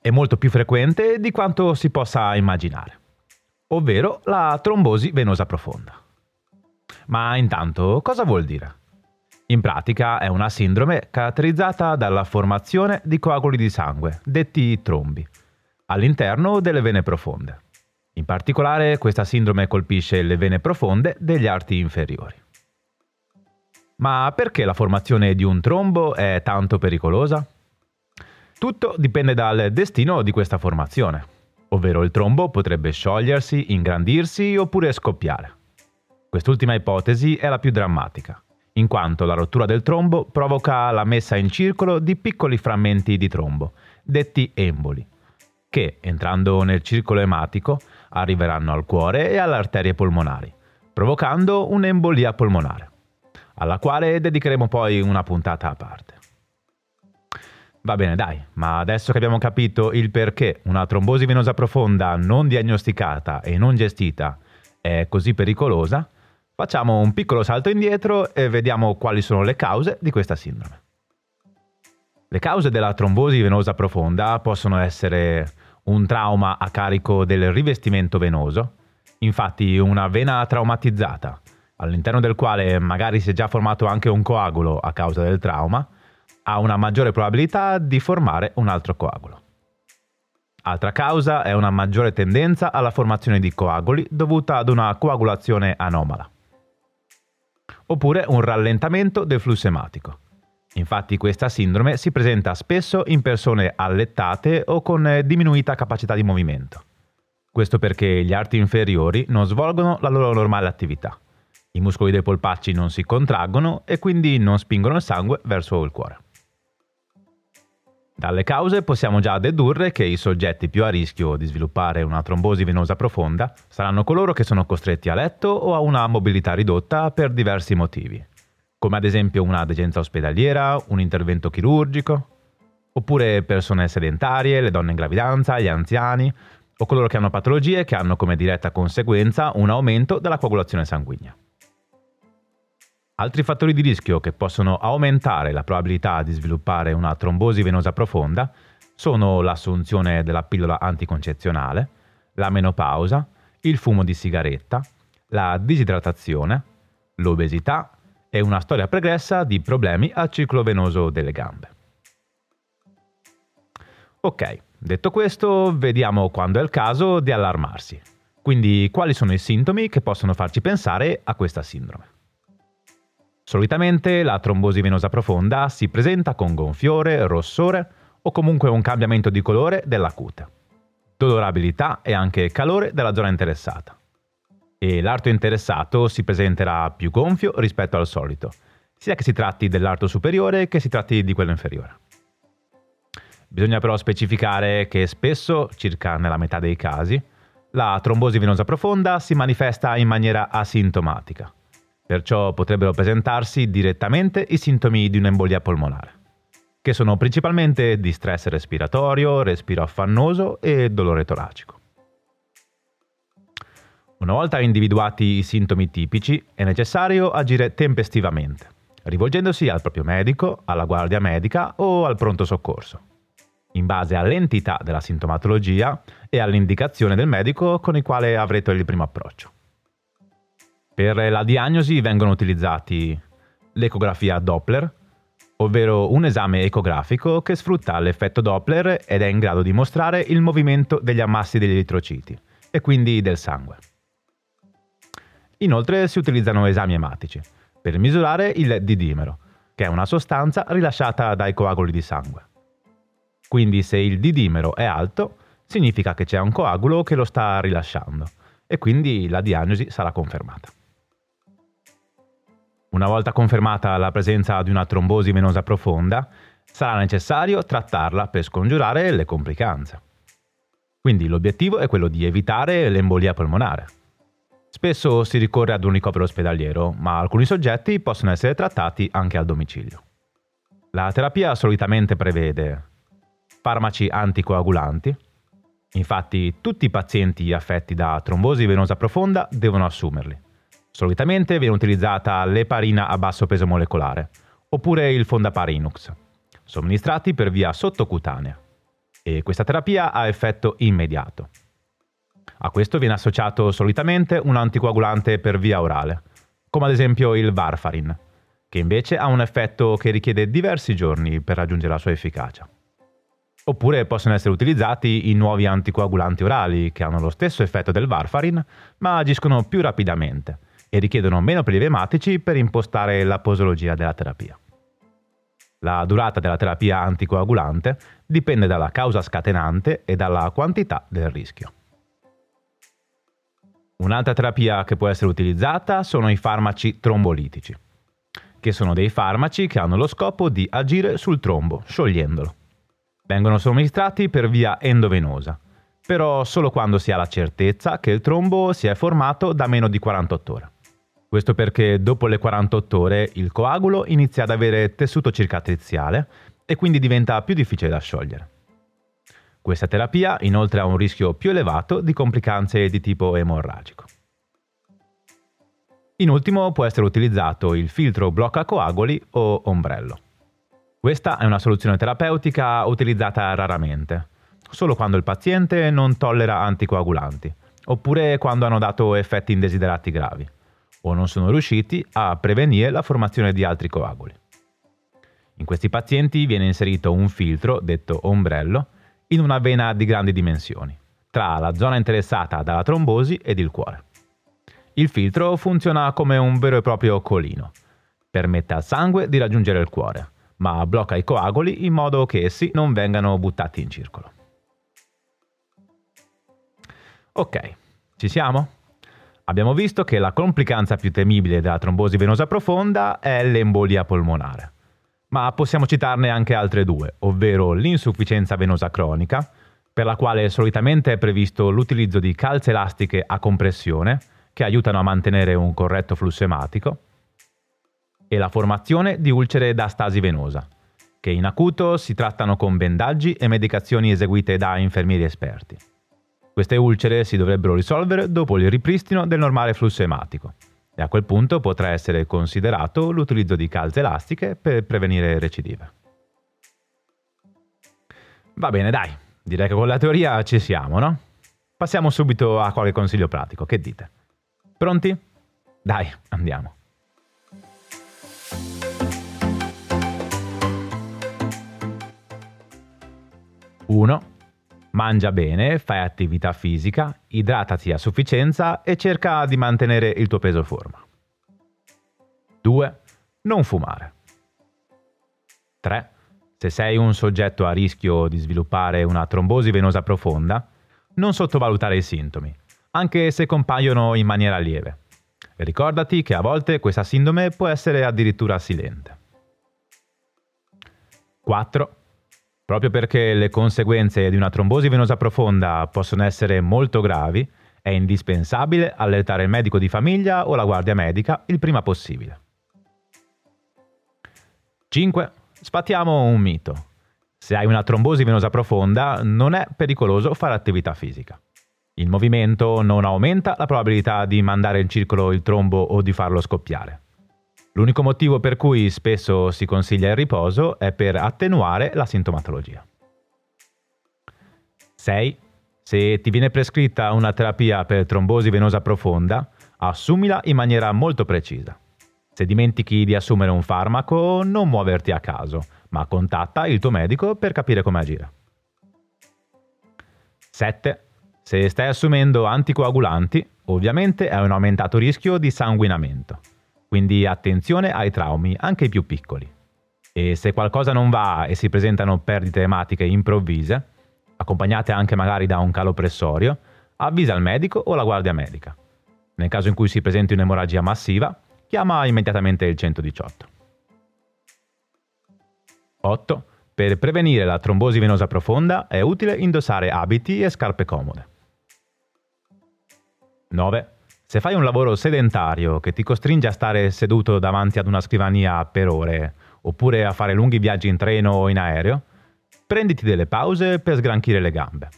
e molto più frequente di quanto si possa immaginare, ovvero la trombosi venosa profonda. Ma intanto cosa vuol dire? In pratica è una sindrome caratterizzata dalla formazione di coaguli di sangue, detti trombi, all'interno delle vene profonde. In particolare questa sindrome colpisce le vene profonde degli arti inferiori. Ma perché la formazione di un trombo è tanto pericolosa? Tutto dipende dal destino di questa formazione, ovvero il trombo potrebbe sciogliersi, ingrandirsi oppure scoppiare. Quest'ultima ipotesi è la più drammatica, in quanto la rottura del trombo provoca la messa in circolo di piccoli frammenti di trombo, detti emboli, che, entrando nel circolo ematico, arriveranno al cuore e alle arterie polmonari, provocando un'embolia polmonare alla quale dedicheremo poi una puntata a parte. Va bene, dai, ma adesso che abbiamo capito il perché una trombosi venosa profonda non diagnosticata e non gestita è così pericolosa, facciamo un piccolo salto indietro e vediamo quali sono le cause di questa sindrome. Le cause della trombosi venosa profonda possono essere un trauma a carico del rivestimento venoso, infatti una vena traumatizzata, all'interno del quale magari si è già formato anche un coagulo a causa del trauma, ha una maggiore probabilità di formare un altro coagulo. Altra causa è una maggiore tendenza alla formazione di coaguli dovuta ad una coagulazione anomala. Oppure un rallentamento del flusso ematico. Infatti questa sindrome si presenta spesso in persone allettate o con diminuita capacità di movimento. Questo perché gli arti inferiori non svolgono la loro normale attività. I muscoli dei polpacci non si contraggono e quindi non spingono il sangue verso il cuore. Dalle cause possiamo già dedurre che i soggetti più a rischio di sviluppare una trombosi venosa profonda saranno coloro che sono costretti a letto o a una mobilità ridotta per diversi motivi, come ad esempio una degenza ospedaliera, un intervento chirurgico, oppure persone sedentarie, le donne in gravidanza, gli anziani o coloro che hanno patologie che hanno come diretta conseguenza un aumento della coagulazione sanguigna. Altri fattori di rischio che possono aumentare la probabilità di sviluppare una trombosi venosa profonda sono l'assunzione della pillola anticoncezionale, la menopausa, il fumo di sigaretta, la disidratazione, l'obesità e una storia pregressa di problemi al ciclo venoso delle gambe. Ok, detto questo, vediamo quando è il caso di allarmarsi. Quindi quali sono i sintomi che possono farci pensare a questa sindrome? Solitamente la trombosi venosa profonda si presenta con gonfiore, rossore o comunque un cambiamento di colore della cute, dolorabilità e anche calore della zona interessata. E l'arto interessato si presenterà più gonfio rispetto al solito, sia che si tratti dell'arto superiore che si tratti di quello inferiore. Bisogna però specificare che spesso, circa nella metà dei casi, la trombosi venosa profonda si manifesta in maniera asintomatica Perciò potrebbero presentarsi direttamente i sintomi di un'embolia polmonare, che sono principalmente di stress respiratorio, respiro affannoso e dolore toracico. Una volta individuati i sintomi tipici, è necessario agire tempestivamente, rivolgendosi al proprio medico, alla guardia medica o al pronto soccorso, in base all'entità della sintomatologia e all'indicazione del medico con il quale avrete il primo approccio. Per la diagnosi vengono utilizzati l'ecografia Doppler, ovvero un esame ecografico che sfrutta l'effetto Doppler ed è in grado di mostrare il movimento degli ammassi degli eritrociti e quindi del sangue. Inoltre si utilizzano esami ematici per misurare il didimero, che è una sostanza rilasciata dai coaguli di sangue. Quindi se il didimero è alto, significa che c'è un coagulo che lo sta rilasciando e quindi la diagnosi sarà confermata. Una volta confermata la presenza di una trombosi venosa profonda, sarà necessario trattarla per scongiurare le complicanze. Quindi l'obiettivo è quello di evitare l'embolia polmonare. Spesso si ricorre ad un ricovero ospedaliero, ma alcuni soggetti possono essere trattati anche al domicilio. La terapia solitamente prevede farmaci anticoagulanti, infatti tutti i pazienti affetti da trombosi venosa profonda devono assumerli. Solitamente viene utilizzata l'eparina a basso peso molecolare, oppure il fondaparinux, somministrati per via sottocutanea, e questa terapia ha effetto immediato. A questo viene associato solitamente un anticoagulante per via orale, come ad esempio il Varfarin, che invece ha un effetto che richiede diversi giorni per raggiungere la sua efficacia. Oppure possono essere utilizzati i nuovi anticoagulanti orali, che hanno lo stesso effetto del Varfarin, ma agiscono più rapidamente e richiedono meno prelievi per impostare la posologia della terapia. La durata della terapia anticoagulante dipende dalla causa scatenante e dalla quantità del rischio. Un'altra terapia che può essere utilizzata sono i farmaci trombolitici, che sono dei farmaci che hanno lo scopo di agire sul trombo, sciogliendolo. Vengono somministrati per via endovenosa, però solo quando si ha la certezza che il trombo si è formato da meno di 48 ore. Questo perché dopo le 48 ore il coagulo inizia ad avere tessuto cicatriziale e quindi diventa più difficile da sciogliere. Questa terapia inoltre ha un rischio più elevato di complicanze di tipo emorragico. In ultimo può essere utilizzato il filtro blocca coaguli o ombrello. Questa è una soluzione terapeutica utilizzata raramente, solo quando il paziente non tollera anticoagulanti, oppure quando hanno dato effetti indesiderati gravi, o non sono riusciti a prevenire la formazione di altri coaguli. In questi pazienti viene inserito un filtro, detto ombrello, in una vena di grandi dimensioni, tra la zona interessata dalla trombosi ed il cuore. Il filtro funziona come un vero e proprio colino. Permette al sangue di raggiungere il cuore, ma blocca i coaguli in modo che essi non vengano buttati in circolo. Ok, ci siamo? Abbiamo visto che la complicanza più temibile della trombosi venosa profonda è l'embolia polmonare ma possiamo citarne anche altre due, ovvero l'insufficienza venosa cronica, per la quale solitamente è previsto l'utilizzo di calze elastiche a compressione, che aiutano a mantenere un corretto flusso ematico, e la formazione di ulcere da stasi venosa, che in acuto si trattano con bendaggi e medicazioni eseguite da infermieri esperti. Queste ulcere si dovrebbero risolvere dopo il ripristino del normale flusso ematico e a quel punto potrà essere considerato l'utilizzo di calze elastiche per prevenire recidive. Va bene, dai, direi che con la teoria ci siamo, no? Passiamo subito a qualche consiglio pratico, che dite? Pronti? Dai, andiamo. Uno Mangia bene, fai attività fisica, idratati a sufficienza e cerca di mantenere il tuo peso forma. 2. Non fumare. 3. Se sei un soggetto a rischio di sviluppare una trombosi venosa profonda, non sottovalutare i sintomi, anche se compaiono in maniera lieve. ricordati che a volte questa sindrome può essere addirittura silente. 4. Proprio perché le conseguenze di una trombosi venosa profonda possono essere molto gravi, è indispensabile allertare il medico di famiglia o la guardia medica il prima possibile. 5. Sfattiamo un mito. Se hai una trombosi venosa profonda non è pericoloso fare attività fisica. Il movimento non aumenta la probabilità di mandare in circolo il trombo o di farlo scoppiare. L'unico motivo per cui spesso si consiglia il riposo è per attenuare la sintomatologia. 6. Se ti viene prescritta una terapia per trombosi venosa profonda, assumila in maniera molto precisa. Se dimentichi di assumere un farmaco, non muoverti a caso, ma contatta il tuo medico per capire come agire. 7. Se stai assumendo anticoagulanti, ovviamente hai un aumentato rischio di sanguinamento. Quindi attenzione ai traumi, anche i più piccoli. E se qualcosa non va e si presentano perdite ematiche improvvise, accompagnate anche magari da un calo pressorio, avvisa il medico o la guardia medica. Nel caso in cui si presenti un'emorragia massiva, chiama immediatamente il 118. 8. Per prevenire la trombosi venosa profonda è utile indossare abiti e scarpe comode. 9. Se fai un lavoro sedentario che ti costringe a stare seduto davanti ad una scrivania per ore, oppure a fare lunghi viaggi in treno o in aereo, prenditi delle pause per sgranchire le gambe.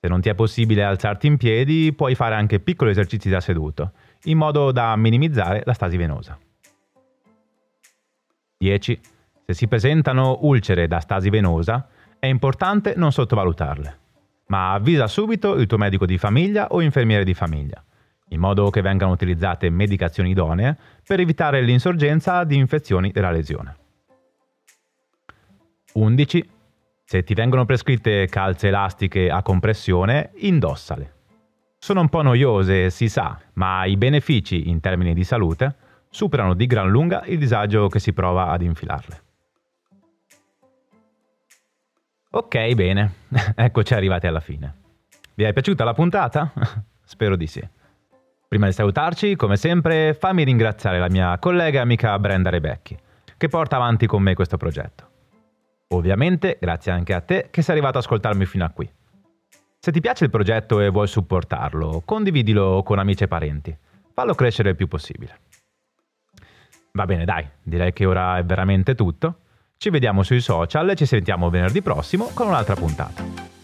Se non ti è possibile alzarti in piedi, puoi fare anche piccoli esercizi da seduto, in modo da minimizzare la stasi venosa. 10. Se si presentano ulcere da stasi venosa, è importante non sottovalutarle, ma avvisa subito il tuo medico di famiglia o infermiere di famiglia, in modo che vengano utilizzate medicazioni idonee per evitare l'insorgenza di infezioni della lesione. 11. Se ti vengono prescritte calze elastiche a compressione, indossale. Sono un po' noiose, si sa, ma i benefici in termini di salute superano di gran lunga il disagio che si prova ad infilarle. Ok, bene, eccoci arrivati alla fine. Vi è piaciuta la puntata? Spero di sì. Prima di salutarci, come sempre, fammi ringraziare la mia collega e amica Brenda Rebecchi, che porta avanti con me questo progetto. Ovviamente, grazie anche a te che sei arrivato ad ascoltarmi fino a qui. Se ti piace il progetto e vuoi supportarlo, condividilo con amici e parenti. Fallo crescere il più possibile. Va bene, dai, direi che ora è veramente tutto. Ci vediamo sui social e ci sentiamo venerdì prossimo con un'altra puntata.